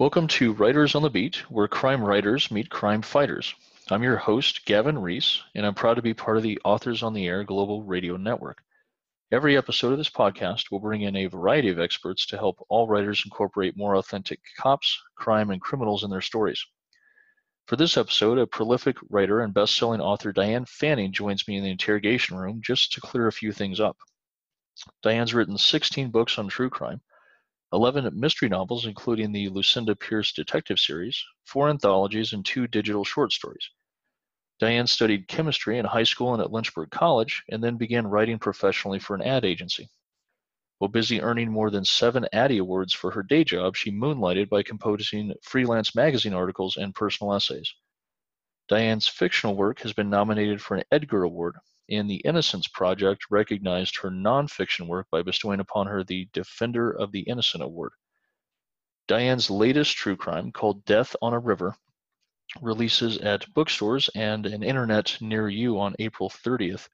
Welcome to Writers on the Beat, where crime writers meet crime fighters. I'm your host, Gavin Reese, and I'm proud to be part of the Authors on the Air Global Radio Network. Every episode of this podcast will bring in a variety of experts to help all writers incorporate more authentic cops, crime, and criminals in their stories. For this episode, a prolific writer and best selling author Diane Fanning joins me in the interrogation room just to clear a few things up. Diane's written 16 books on true crime 11 mystery novels, including the Lucinda Pierce detective series, four anthologies, and two digital short stories. Diane studied chemistry in high school and at Lynchburg College, and then began writing professionally for an ad agency. While busy earning more than seven Addy Awards for her day job, she moonlighted by composing freelance magazine articles and personal essays. Diane's fictional work has been nominated for an Edgar Award, and the Innocence Project recognized her nonfiction work by bestowing upon her the Defender of the Innocent Award. Diane's latest true crime, called Death on a River, releases at bookstores and an internet near you on April 30th.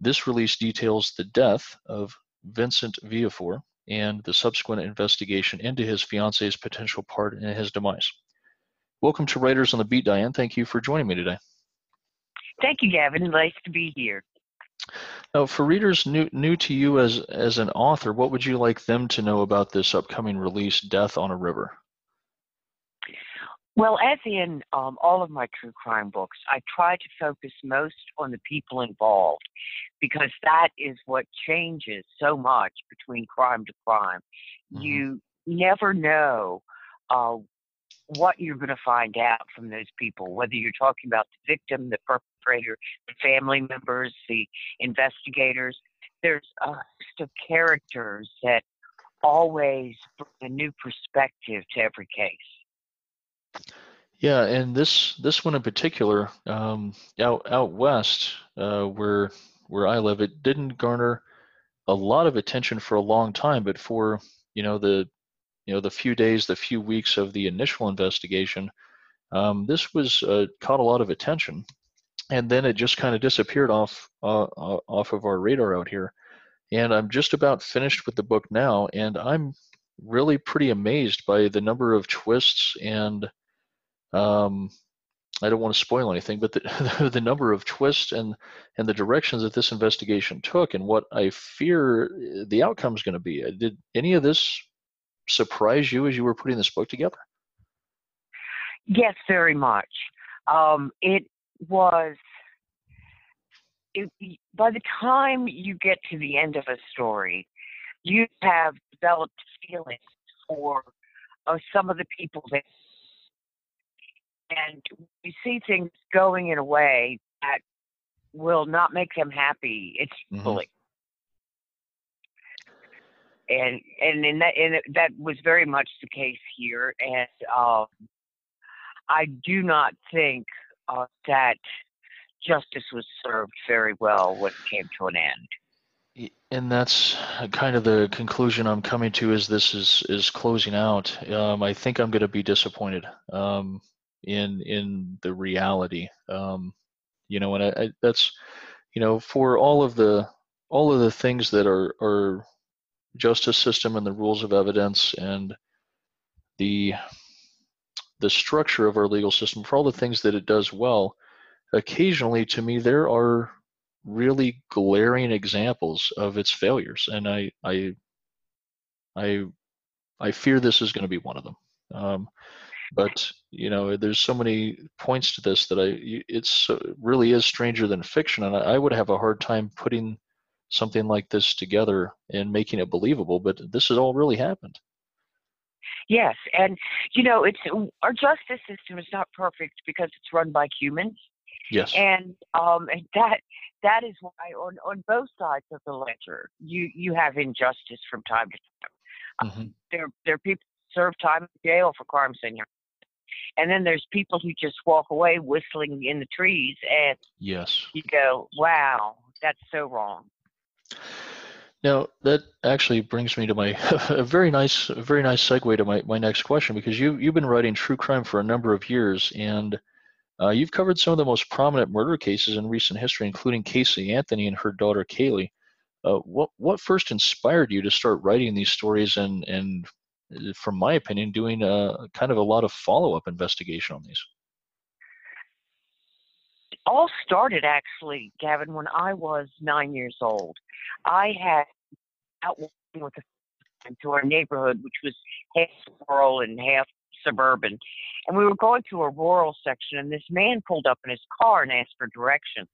This release details the death of Vincent Viafore and the subsequent investigation into his fiance's potential part in his demise. Welcome to Writers on the Beat, Diane. Thank you for joining me today. Thank you, Gavin. Nice to be here. Now, for readers new new to you as as an author, what would you like them to know about this upcoming release, Death on a River? Well, as in um, all of my true crime books, I try to focus most on the people involved because that is what changes so much between crime to crime. Mm-hmm. You never know uh, what you're going to find out from those people, whether you're talking about the victim, the perpetrator, the family members, the investigators. There's a host of characters that always bring a new perspective to every case. Yeah, and this this one in particular, um, out out west, uh, where where I live, it didn't garner a lot of attention for a long time, but for you know the you know the few days, the few weeks of the initial investigation, um, this was uh, caught a lot of attention, and then it just kind of disappeared off uh, off of our radar out here. And I'm just about finished with the book now, and I'm really pretty amazed by the number of twists and um, I don't want to spoil anything, but the, the number of twists and and the directions that this investigation took, and what I fear the outcome is going to be. Did any of this surprise you as you were putting this book together? Yes, very much. Um, it was. It, by the time you get to the end of a story, you have developed feelings for uh, some of the people that, and you see things going in a way that will not make them happy. It's mm-hmm. fully and and in that and that was very much the case here. And um, I do not think uh, that justice was served very well when it came to an end. And that's kind of the conclusion I'm coming to as this is is closing out. Um, I think I'm going to be disappointed um, in in the reality. Um, you know, and I, I, that's you know for all of the all of the things that are are justice system and the rules of evidence and the the structure of our legal system for all the things that it does well occasionally to me there are really glaring examples of its failures and i i i i fear this is going to be one of them um, but you know there's so many points to this that i it's really is stranger than fiction and I, I would have a hard time putting something like this together and making it believable. But this has all really happened. Yes, and you know, it's our justice system is not perfect because it's run by humans. Yes, and um, and that that is why on on both sides of the ledger, you you have injustice from time to time. Uh, mm-hmm. there there are people who serve time in jail for crimes in here. And then there's people who just walk away whistling in the trees, and yes, you go, "Wow, that's so wrong." Now that actually brings me to my a very nice, a very nice segue to my, my next question because you you've been writing true crime for a number of years and uh, you've covered some of the most prominent murder cases in recent history, including Casey Anthony and her daughter Caylee. Uh, what what first inspired you to start writing these stories and and from my opinion, doing a kind of a lot of follow up investigation on these. All started actually, Gavin, when I was nine years old. I had out walking with a to our neighborhood, which was half rural and half suburban. And we were going to a rural section, and this man pulled up in his car and asked for directions.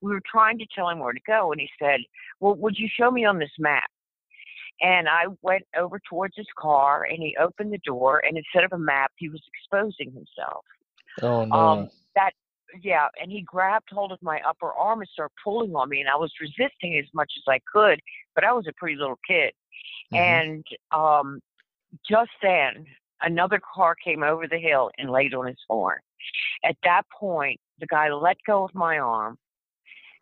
We were trying to tell him where to go, and he said, Well, would you show me on this map? And I went over towards his car, and he opened the door, and instead of a map, he was exposing himself. Oh, no. Um, that yeah, and he grabbed hold of my upper arm and started pulling on me, and I was resisting as much as I could, but I was a pretty little kid. Mm-hmm. And um, just then, another car came over the hill and laid on his horn. At that point, the guy let go of my arm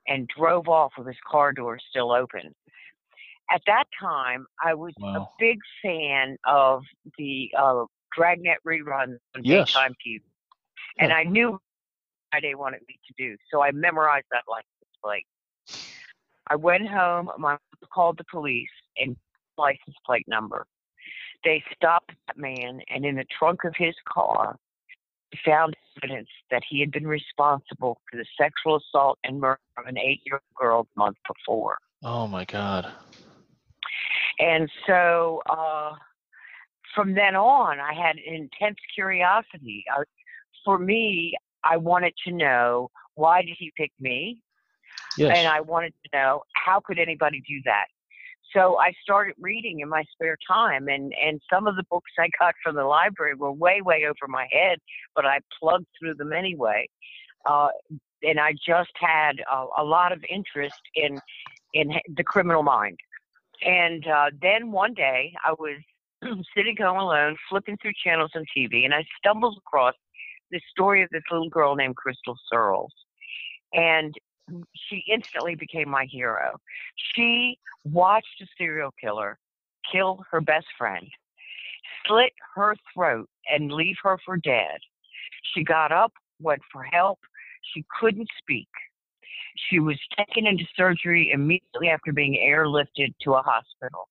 and drove off with his car door still open. At that time, I was wow. a big fan of the uh, Dragnet reruns on yes. daytime TV, and yeah. I knew Friday wanted me to do, so I memorized that license plate. I went home. My mom called the police and license plate number. They stopped that man, and in the trunk of his car, found evidence that he had been responsible for the sexual assault and murder of an eight-year-old girl the month before. Oh my God! And so, uh, from then on, I had intense curiosity. Uh, for me, I wanted to know why did he pick me, yes. and I wanted to know how could anybody do that so I started reading in my spare time, and and some of the books I got from the library were way way over my head, but I plugged through them anyway. Uh, and I just had a, a lot of interest in in the criminal mind. And uh, then one day I was sitting home alone, flipping through channels on TV, and I stumbled across the story of this little girl named Krystal Surles. And she instantly became my hero. She watched a serial killer kill her best friend, slit her throat, and leave her for dead. She got up, went for help. She couldn't speak. She was taken into surgery immediately after being airlifted to a hospital.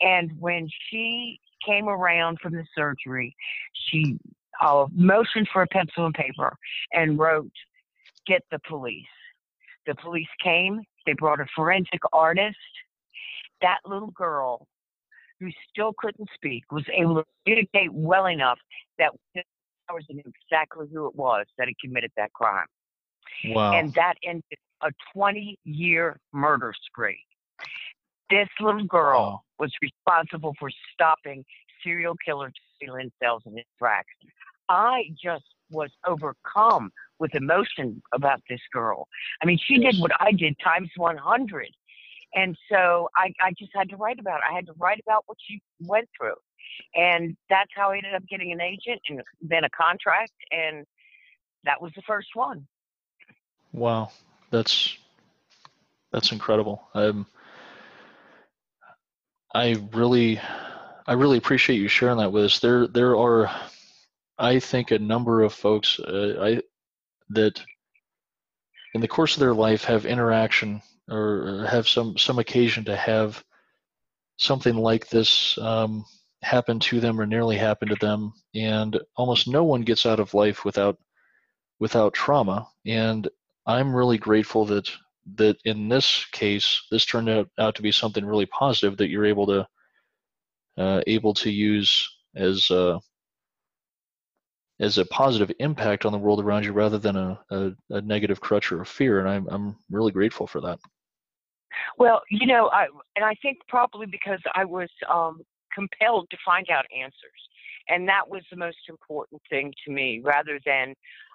And when she came around from the surgery, she uh, motioned for a pencil and paper and wrote, Get the police. The police came, they brought a forensic artist. That little girl who still couldn't speak was able to communicate well enough that hours knew exactly who it was that had committed that crime. Wow. And that ended a 20 year murder spree. This little girl wow. was responsible for stopping serial Jesse cells in his tracks. I just was overcome with emotion about this girl. I mean, she did what I did times 100. And so I, I just had to write about it. I had to write about what she went through. And that's how I ended up getting an agent and then a contract. And that was the first one. Wow. That's, that's incredible. Um, I really, I really appreciate you sharing that with us. There, there are, I think, a number of folks. Uh, I that in the course of their life have interaction or have some some occasion to have something like this um, happen to them or nearly happen to them and almost no one gets out of life without without trauma and i'm really grateful that that in this case this turned out, out to be something really positive that you're able to uh, able to use as uh, as a positive impact on the world around you rather than a, a, a negative crutch or a fear. And I'm, I'm really grateful for that. Well, you know, I, and I think probably because I was um, compelled to find out answers. And that was the most important thing to me rather than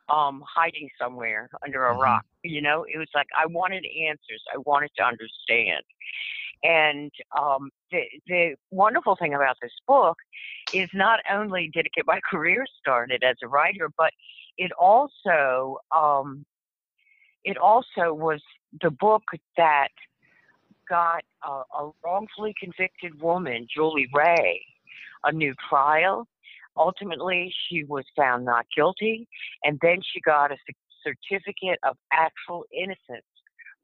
um, hiding somewhere under a mm-hmm. rock. You know, it was like I wanted answers, I wanted to understand. And um, the, the wonderful thing about this book is not only did it get my career started as a writer, but it also um, it also was the book that got a, a wrongfully convicted woman, Julie Rea, a new trial. Ultimately, she was found not guilty, and then she got a certificate of actual innocence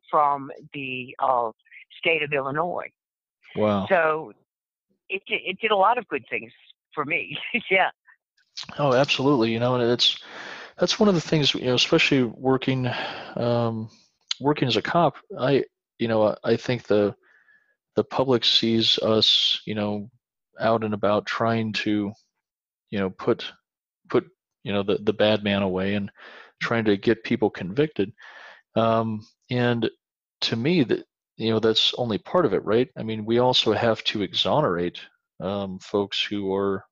from the uh, state of Illinois. Wow. So it it did a lot of good things for me. yeah. Oh, absolutely. You know, and it's that's one of the things. You know, especially working um, working as a cop. I you know I think the the public sees us you know out and about trying to you know put put you know the the bad man away and trying to get people convicted. Um, and to me, that you know that's only part of it, right? I mean, we also have to exonerate um, folks who are,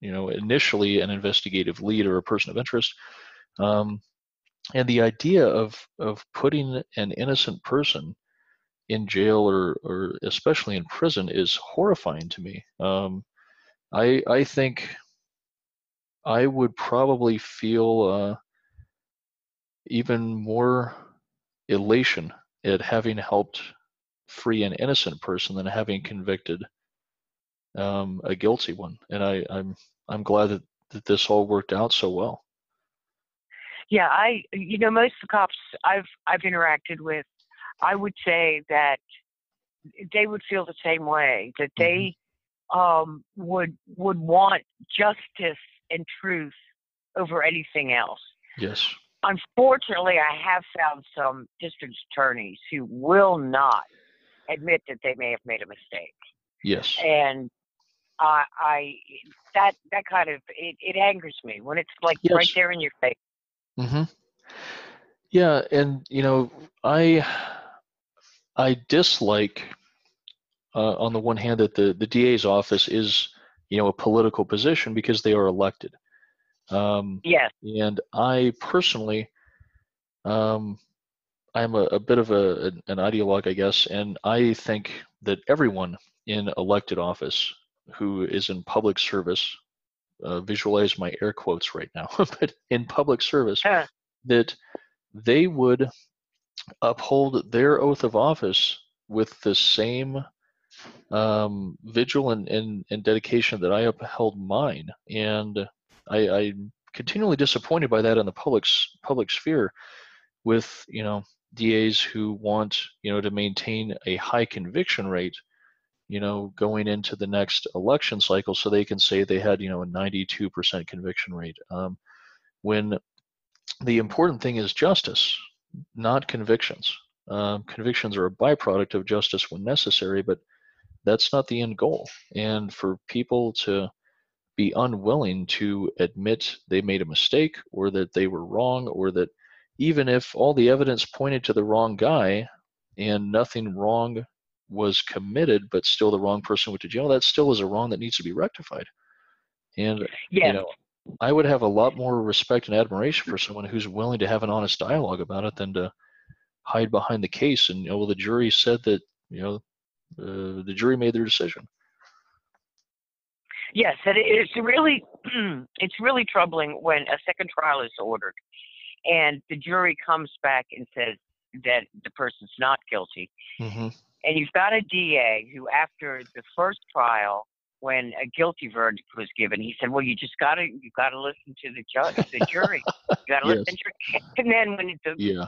you know, initially an investigative lead or a person of interest. Um, and the idea of of putting an innocent person in jail or or especially in prison is horrifying to me. Um, I I think I would probably feel uh, even more elation at having helped free an innocent person than having convicted um, a guilty one. And I, I'm I'm glad that, that this all worked out so well. Yeah, I you know most of the cops I've I've interacted with, I would say that they would feel the same way that they mm-hmm. um, would would want justice and truth over anything else. Yes. Unfortunately, I have found some district attorneys who will not admit that they may have made a mistake. Yes. And I, I that that kind of it, it angers me when it's like yes. right there in your face. Mm-hmm. Yeah, and you know, I I dislike uh, on the one hand that the the DA's office is you know a political position because they are elected. Um, yes. And I personally, um, I'm a, a, bit of a, an, an ideologue, I guess, and I think that everyone in elected office who is in public service, uh, visualize my air quotes right now, but in public service, uh. that they would uphold their oath of office with the same um, vigil and, and, and dedication that I upheld mine. And I, I'm continually disappointed by that in the public public sphere, with you know DAs who want you know to maintain a high conviction rate, you know, going into the next election cycle, so they can say they had you know a 92% conviction rate. Um, when the important thing is justice, not convictions. Um, convictions are a byproduct of justice when necessary, but that's not the end goal. And for people to be unwilling to admit they made a mistake or that they were wrong or that even if all the evidence pointed to the wrong guy and nothing wrong was committed but still the wrong person went to jail that still is a wrong that needs to be rectified and yes. you know i would have a lot more respect and admiration for someone who's willing to have an honest dialogue about it than to hide behind the case and you know well the jury said that you know uh, the jury made their decision Yes, and it's really it's really troubling when a second trial is ordered and the jury comes back and says that the person's not guilty. Mm-hmm. And you've got a DA who, after the first trial, when a guilty verdict was given, he said, "Well, you just got to you got to listen to the judge, the jury. You got to yes. listen to." And then when the yeah.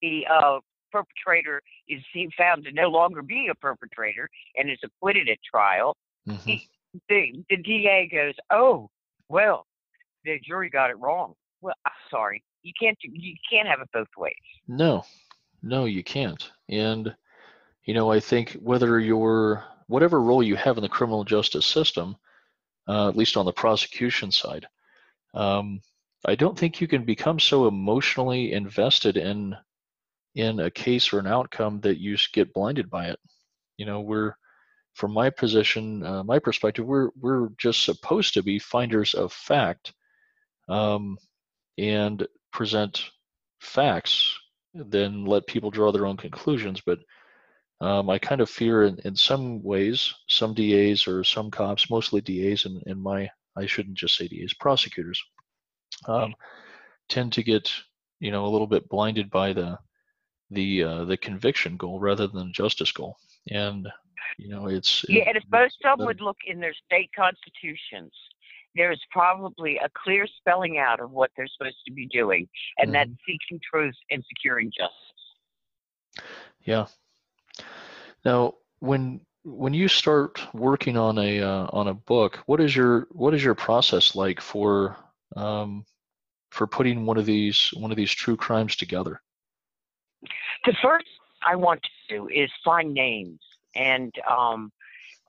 the uh, perpetrator is found to no longer be a perpetrator and is acquitted at trial, mm-hmm. he, the the DA goes, "Oh, well, the jury got it wrong." Well, I'm sorry, you can't you can't have it both ways. No, no, you can't. And you know, I think whether you're whatever role you have in the criminal justice system, uh, at least on the prosecution side, um, I don't think you can become so emotionally invested in in a case or an outcome that you get blinded by it. You know, we're from my position, uh, my perspective, we're we're just supposed to be finders of fact, um, and present facts, then let people draw their own conclusions. But um, I kind of fear, in, in some ways, some DAs or some cops, mostly DAs, and, and my I shouldn't just say DAs, prosecutors, um, tend to get you know a little bit blinded by the the uh, the conviction goal rather than the justice goal. And you know, it's yeah. And if most of them would look in their state constitutions, there is probably a clear spelling out of what they're supposed to be doing, and mm-hmm. that's seeking truth and securing justice. Yeah. Now, when when you start working on a uh, on a book, what is your what is your process like for um, for putting one of these one of these true crimes together? The first I want to do is find names and um,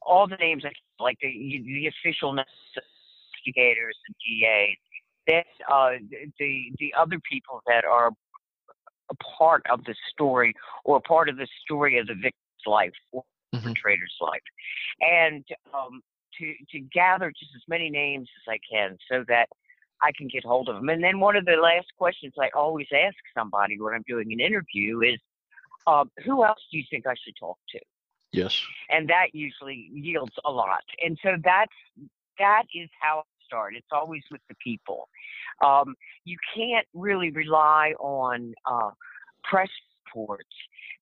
all the names like the the official investigators, the DAs, then uh, the the other people that are a part of the story or a part of the story of the victim's life or mm-hmm. perpetrator's life, and um, to to gather just as many names as I can so that I can get hold of them. And then one of the last questions I always ask somebody when I'm doing an interview is, um, "Who else do you think I should talk to?" Yes. And that usually yields a lot. And so that's that is how I start. It's always with the people. Um, you can't really rely on uh, press reports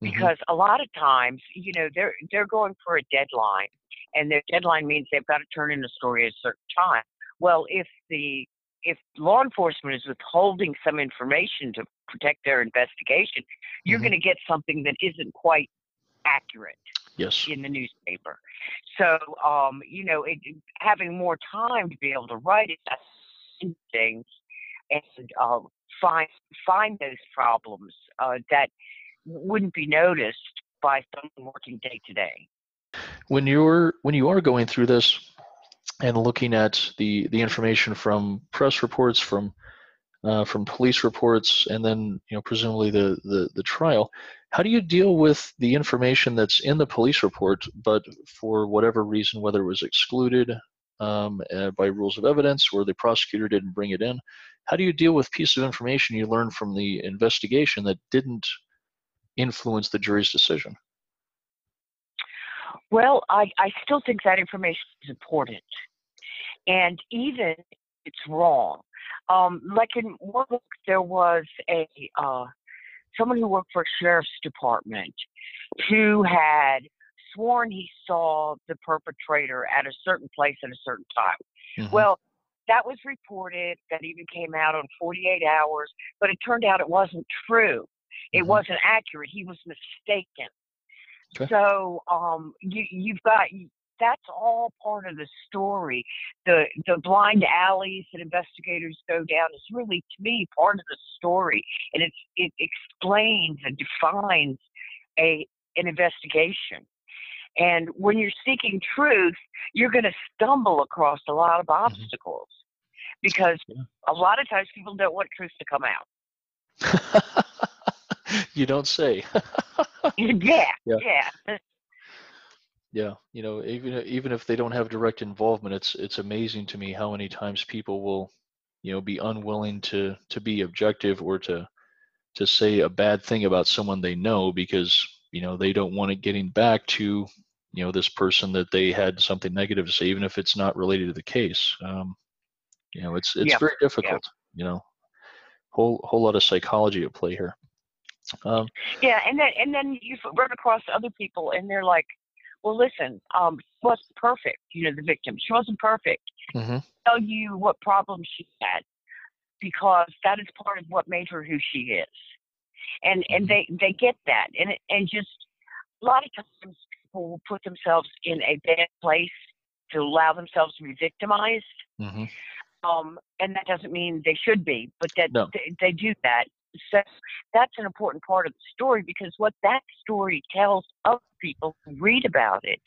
mm-hmm. because mm-hmm. a lot of times, you know, they're they're going for a deadline, and their deadline means they've got to turn in a story at a certain time. Well, if the if law enforcement is withholding some information to protect their investigation, you're mm-hmm. going to get something that isn't quite accurate yes. in the newspaper. So, um, you know, it, having more time to be able to write it, things and uh, find find those problems uh, that wouldn't be noticed by someone working day to day. When you're when you are going through this and looking at the the information from press reports, from uh, from police reports, and then you know presumably the, the the trial. How do you deal with the information that's in the police report, but for whatever reason, whether it was excluded um, uh, by rules of evidence or the prosecutor didn't bring it in? How do you deal with piece of information you learned from the investigation that didn't influence the jury's decision? Well, I, I still think that information is important. And even if it's wrong, um, like in one book, there was a uh, someone who worked for a sheriff's department who had sworn he saw the perpetrator at a certain place at a certain time. Mm-hmm. Well, that was reported. That even came out on 48 hours, but it turned out it wasn't true. It mm-hmm. wasn't accurate. He was mistaken. Okay. So um, you, you've got that's all part of the story. The the blind alleys that investigators go down is really, to me, part of the story, and it's it explains and defines a an investigation. And when you're seeking truth, you're going to stumble across a lot of mm-hmm. obstacles mm-hmm. because yeah. a lot of times people don't want truth to come out. you don't say. yeah, yeah. yeah yeah you know even even if they don't have direct involvement it's it's amazing to me how many times people will you know be unwilling to to be objective or to to say a bad thing about someone they know because you know they don't want it getting back to you know this person that they had something negative to say even if it's not related to the case um, you know it's it's yeah. very difficult yeah. you know whole whole lot of psychology at play here um, yeah and then and then you run across other people and they're like well, listen, um, she wasn't perfect. You know, the victim, she wasn't perfect. Mm-hmm. Tell you what problems she had because that is part of what made her who she is, and mm-hmm. and they they get that, and and just a lot of times people will put themselves in a bad place to allow themselves to be victimized. Mm-hmm. Um, and that doesn't mean they should be, but that no. they, they do that so that's an important part of the story because what that story tells other people who read about it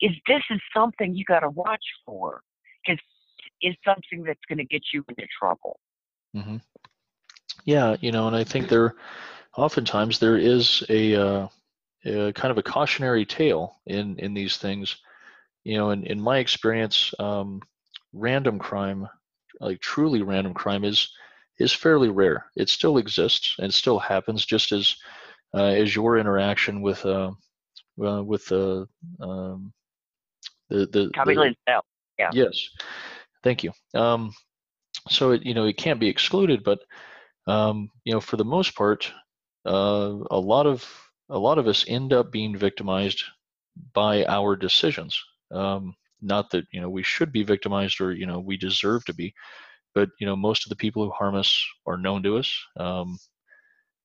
is this is something you got to watch for because it's something that's going to get you into trouble. Mm-hmm. Yeah, you know, and I think there, oftentimes there is a, uh, a, kind of a cautionary tale in in these things. You know, in in my experience, um, random crime, like truly random crime, is is fairly rare. It still exists and still happens, just as uh, as your interaction with uh, uh with uh, um, the the, the yeah yes, thank you. Um, so it you know it can't be excluded, but um, you know for the most part, uh, a lot of a lot of us end up being victimized by our decisions. Um, not that you know we should be victimized or you know we deserve to be, but you know most of the people who harm us are known to us um,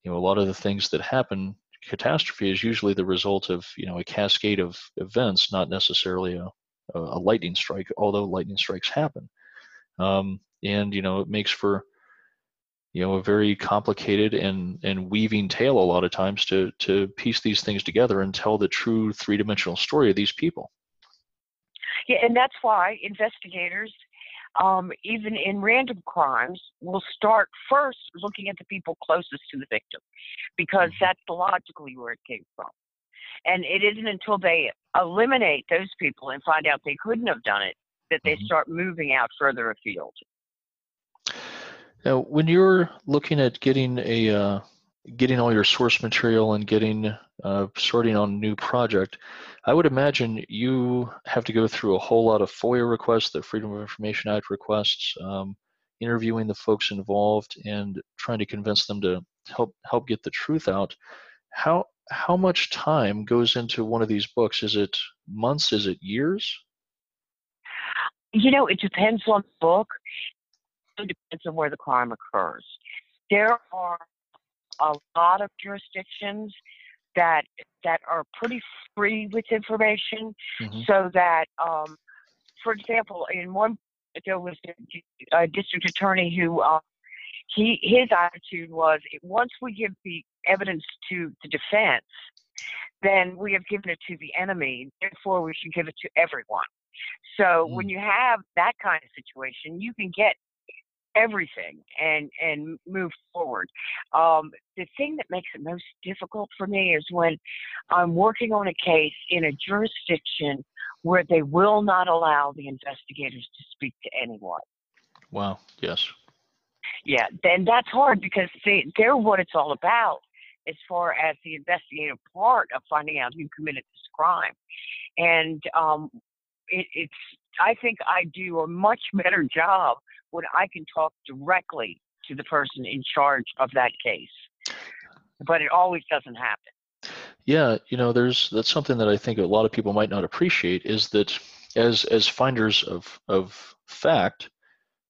you know a lot of the things that happen catastrophe is usually the result of you know a cascade of events, not necessarily a, a lightning strike. Although lightning strikes happen, um, and you know it makes for you know a very complicated and and weaving tale a lot of times to to piece these things together and tell the true three dimensional story of these people. Yeah, and that's why investigators um, even in random crimes, will start first looking at the people closest to the victim because mm-hmm. that's logically where it came from. And it isn't until they eliminate those people and find out they couldn't have done it that they mm-hmm. start moving out further afield. Now, when you're looking at getting a uh, getting all your source material and getting uh, sorting on a new project, I would imagine you have to go through a whole lot of FOIA requests, the Freedom of Information Act requests, um, interviewing the folks involved, and trying to convince them to help help get the truth out. How how much time goes into one of these books? Is it months? Is it years? You know, it depends on the book. It depends on where the crime occurs. There are a lot of jurisdictions that that are pretty free with information, mm-hmm. so that, um, for example, in one there was a, district attorney who uh, he his attitude was once we give the evidence to the defense, then we have given it to the enemy. Therefore, we should give it to everyone. So mm. when you have that kind of situation, you can get everything and and move forward. Um, the thing that makes it most difficult for me is when I'm working on a case in a jurisdiction where they will not allow the investigators to speak to anyone. Wow. Yes. Yeah, then that's hard because they, they're what it's all about as far as the investigative part of finding out who committed this crime. And um, it, it's I think I do a much better job when I can talk directly to the person in charge of that case. But it always doesn't happen. Yeah, you know, there's that's something that I think a lot of people might not appreciate is that as as finders of of fact,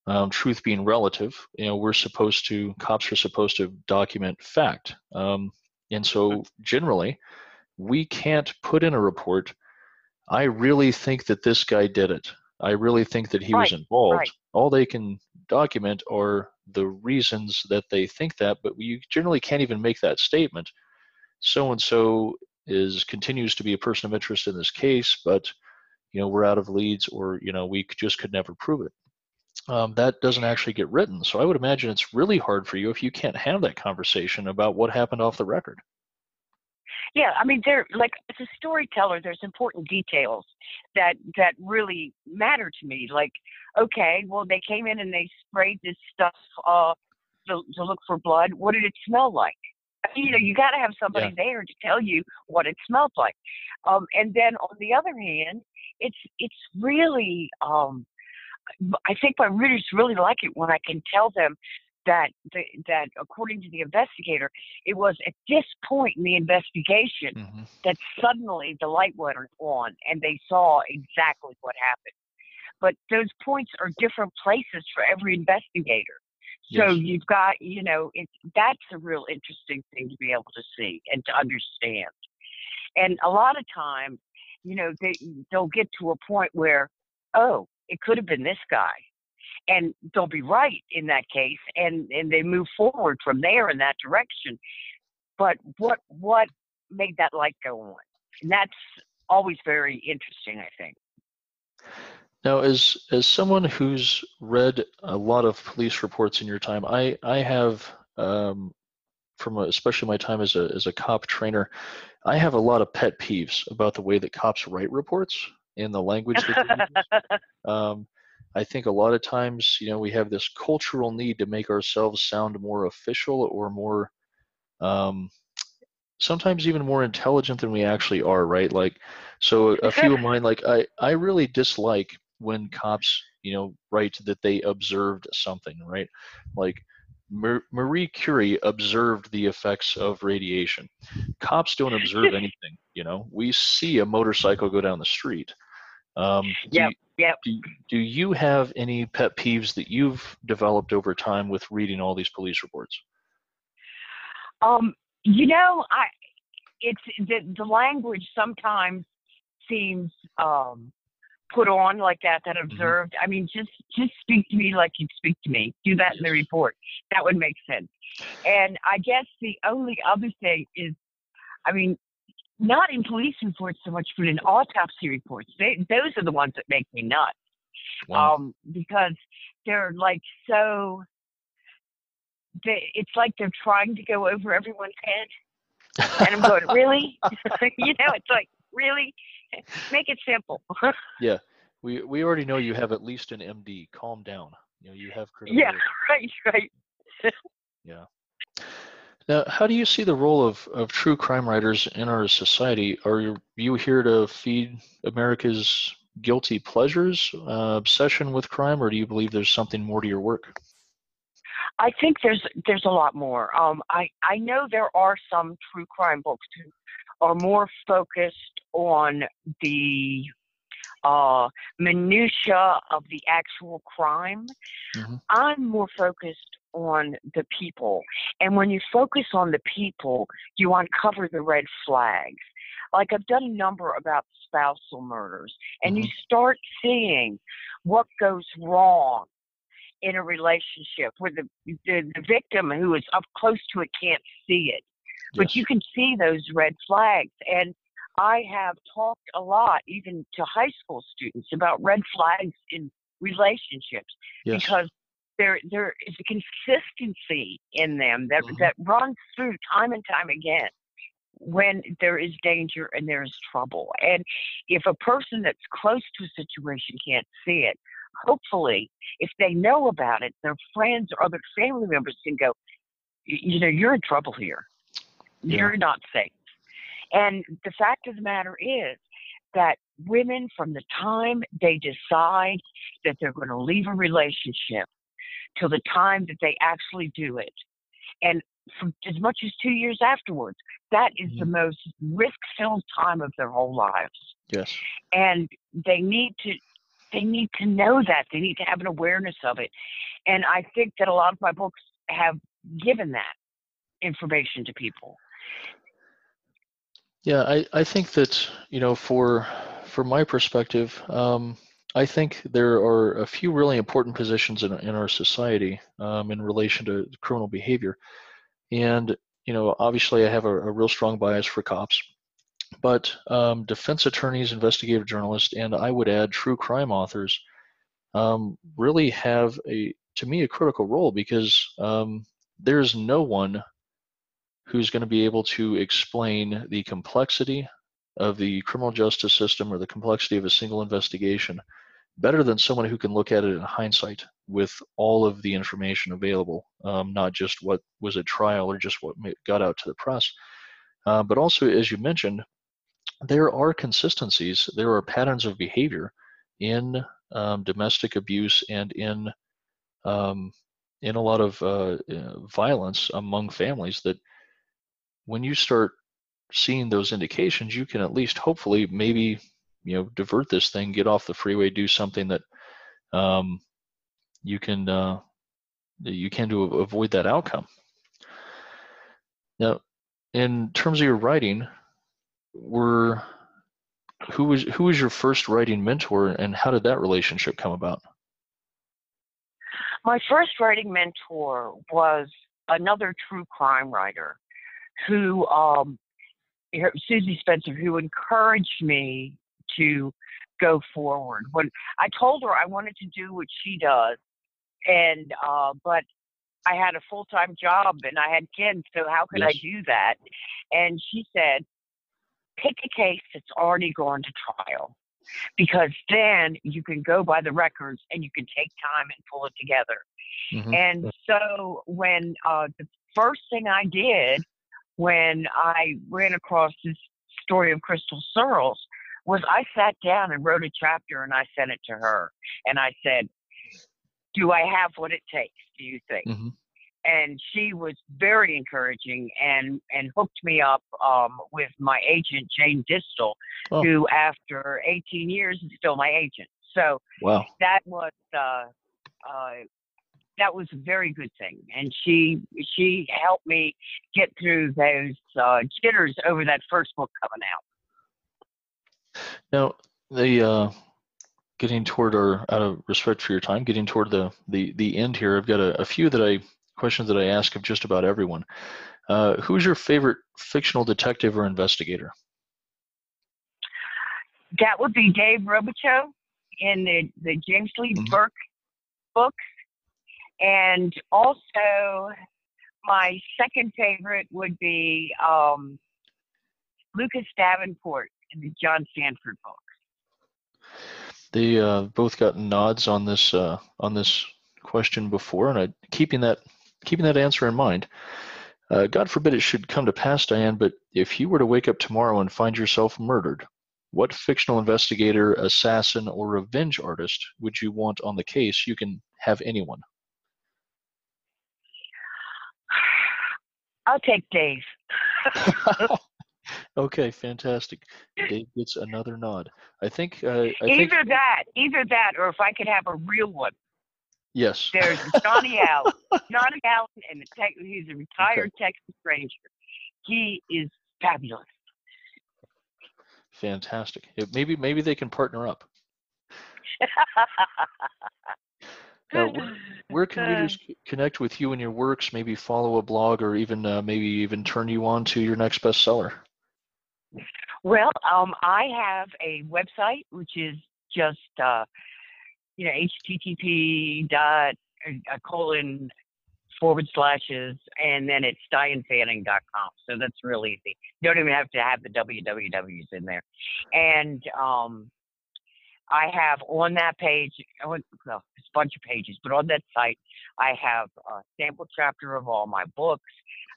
um, truth being relative, you know, we're supposed to cops are supposed to document fact, um, and so generally, we can't put in a report. I really think that this guy did it. I really think that he right, was involved. Right. All they can document are the reasons that they think that, but you generally can't even make that statement. So and so is continues to be a person of interest in this case, but you know we're out of leads, or you know we just could never prove it. Um, that doesn't actually get written. So I would imagine it's really hard for you if you can't have that conversation about what happened off the record yeah i mean there like as a storyteller there's important details that that really matter to me like okay well they came in and they sprayed this stuff uh to, to look for blood. What did it smell like? You know you got to have somebody yeah. there to tell you what it smelled like. Um and then on the other hand it's it's really um I think my readers really like it when I can tell them that the, that according to the investigator, it was at this point in the investigation mm-hmm. that suddenly the light went on and they saw exactly what happened. But those points are different places for every investigator. So yes. you've got, you know, it, that's a real interesting thing to be able to see and to understand. And a lot of times, you know, they they'll get to a point where, oh, it could have been this guy and they'll be right in that case and and they move forward from there in that direction. But what what made that light go on? And that's always very interesting i think. Now as as someone who's read a lot of police reports in your time i i have um, from a, especially my time as a as a cop trainer i have a lot of pet peeves about the way that cops write reports and the language that they use. Um, I think a lot of times, you know, we have this cultural need to make ourselves sound more official or more, um, sometimes even more intelligent than we actually are, right? Like, so a few of mine, like I, I really dislike when cops, you know, write that they observed something, right? Like Marie Curie observed the effects of radiation. Cops don't observe anything, you know. We see a motorcycle go down the street. Um, yeah. Yep. Do, do you have any pet peeves that you've developed over time with reading all these police reports? Um, you know, I it's the, the language sometimes seems um, put on like that that Mm-hmm. observed i mean just just speak to me like you'd speak to me do that in the report that would make sense and i guess the only other thing is i mean not in police reports so much but in autopsy reports. They, those are the ones that make me nuts. Wow. um, because they're like so they, it's like they're trying to go over everyone's head. And i'm going really? You know it's like really? Make it simple. Yeah, we we already know you have at least an MD. Calm down. You know you have yeah. Right right. Yeah. Now, how do you see the role of, of true crime writers in our society? Are you- you here to feed America's guilty pleasures, uh, obsession with crime, or do you believe there's something more to your work? I think there's there's a lot more. Um, I I know there are some true crime books who are more focused on the uh, minutia of the actual crime. Mhm. I'm more focused on the people, and when you focus on the people, you uncover the red flags. Like I've done a number about spousal murders, and you mm-hmm. start seeing what goes wrong in a relationship where the, the the victim who is up close to it can't see it but you can see those red flags and i have talked a lot even to high school students about red flags in relationships yes. because there there is a consistency in them that Mhm. that runs through time and time again when there is danger and there is trouble and if a person that's close to a situation can't see it hopefully if they know about it their friends or other family members can go you know you're in trouble here Yeah. you're not safe and the fact of the matter is that women from the time they decide that they're going to leave a relationship till the time that they actually do it. And for as much as two years afterwards that is the most risk filled time of their whole lives. Yes. and they need to they need to know that. They need to have an awareness of it. And i think that a lot of my books have given that information to people. Yeah, I, I think that, you know, for from my perspective, um, I think there are a few really important positions in, in our society um, in relation to criminal behavior. And, you know, obviously I have a, a real strong bias for cops, but um, defense attorneys, investigative journalists, and I would add true crime authors um, really have a, to me, a critical role because um, there's no one who's going to be able to explain the complexity of the criminal justice system or the complexity of a single investigation better than someone who can look at it in hindsight with all of the information available, um, not just what was at trial or just what got out to the press. Uh, but also, as you mentioned, there are consistencies, there are patterns of behavior in um, domestic abuse and in um, in a lot of uh, uh, violence among families that when you start seeing those indications, you can at least hopefully maybe you know divert this thing, get off the freeway, do something that um, you can uh, you can to avoid that outcome. Now, in terms of your writing, were who was who was your first writing mentor, and how did that relationship come about? My first writing mentor was another true crime writer who, um, her- Suzy Spencer, who encouraged me to go forward. When I told her I wanted to do what she does, and uh, but I had a full time job and I had kids, so how could I do that? And she said, pick a case that's already gone to trial because then you can go by the records and you can take time and pull it together. Mhm. And so when uh, the first thing I did when I ran across this story of Krystal Surles was I sat down and wrote a chapter and I sent it to her. And I said, Do I have what it takes, do you think? Mhm. and she was very encouraging and and hooked me up um, with my agent Jane Dystel, Oh. who after 18 years is still my agent. So Wow. that was uh, uh, that was a very good thing, and she she helped me get through those uh, jitters over that first book coming out. Now, the uh, getting toward our out of respect for your time, getting toward the the the end here. I've got a, a few that I questions that I ask of just about everyone. Uh, who's your favorite fictional detective or investigator? That would be Dave Robicheaux in the the James Lee Mhm. Burke books, and also my second favorite would be um, Lucas Davenport in the John Sandford books. They uh, both got nods on this uh, on this question before, and I, keeping that keeping that answer in mind. Uh, God forbid it should come to pass, Diane, but if you were to wake up tomorrow and find yourself murdered, what fictional investigator, assassin, or revenge artist would you want on the case? You can have anyone. I'll take Dave. okay, fantastic. Dave gets another nod. I think. Uh, I think. Either that, either that, or if I could have a real one. Yes. There's Johnny Allen. Johnny Allen, and tech, he's a retired Texas Ranger. He is fabulous. Fantastic. It- maybe maybe they can partner up. Now, where, where can readers c- connect with you and your works? Maybe follow a blog, or even uh, maybe even turn you on to your next bestseller. Well, um, I have a website which is just uh, you know http dot uh, colon forward slashes and then it's dianefanning.com. So that's real easy. You don't even have to have the wwws in there. And um, I have on that page, well, it's a bunch of pages, but on that site, I have a sample chapter of all my books.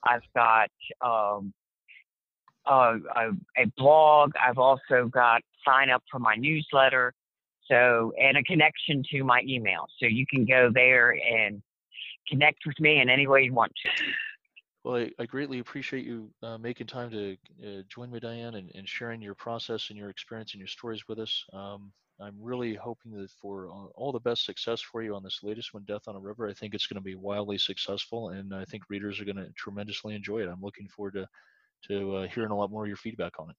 I've got um, a, a, a blog. I've also got sign up for my newsletter. So, and a connection to my email. So you can go there and connect with me in any way you want to. Well, I, I greatly appreciate you uh, making time to uh, join me, Diane, and, and sharing your process and your experience and your stories with us. Um, I'm really hoping that for all, all the best success for you on this latest one, Death on a River. I think it's going to be wildly successful, and I think readers are going to tremendously enjoy it. I'm looking forward to to uh, hearing a lot more of your feedback on it.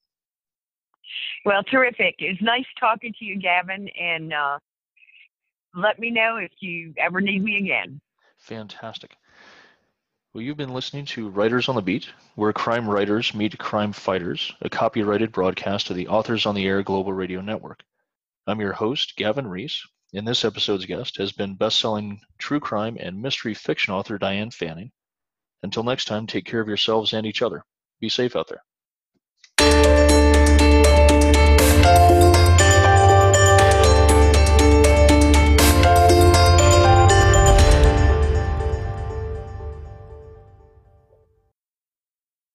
Well, terrific. It's nice talking to you, Gavin, and uh, let me know if you ever need me again. Fantastic. Well, you've been listening to Writers on the Beat, where crime writers meet crime fighters, a copyrighted broadcast of the Authors on the Air Global Radio Network. I'm your host, Gavin Reese, and this episode's guest has been best-selling true crime and mystery fiction author Diane Fanning. Until next time, take care of yourselves and each other. Be safe out there.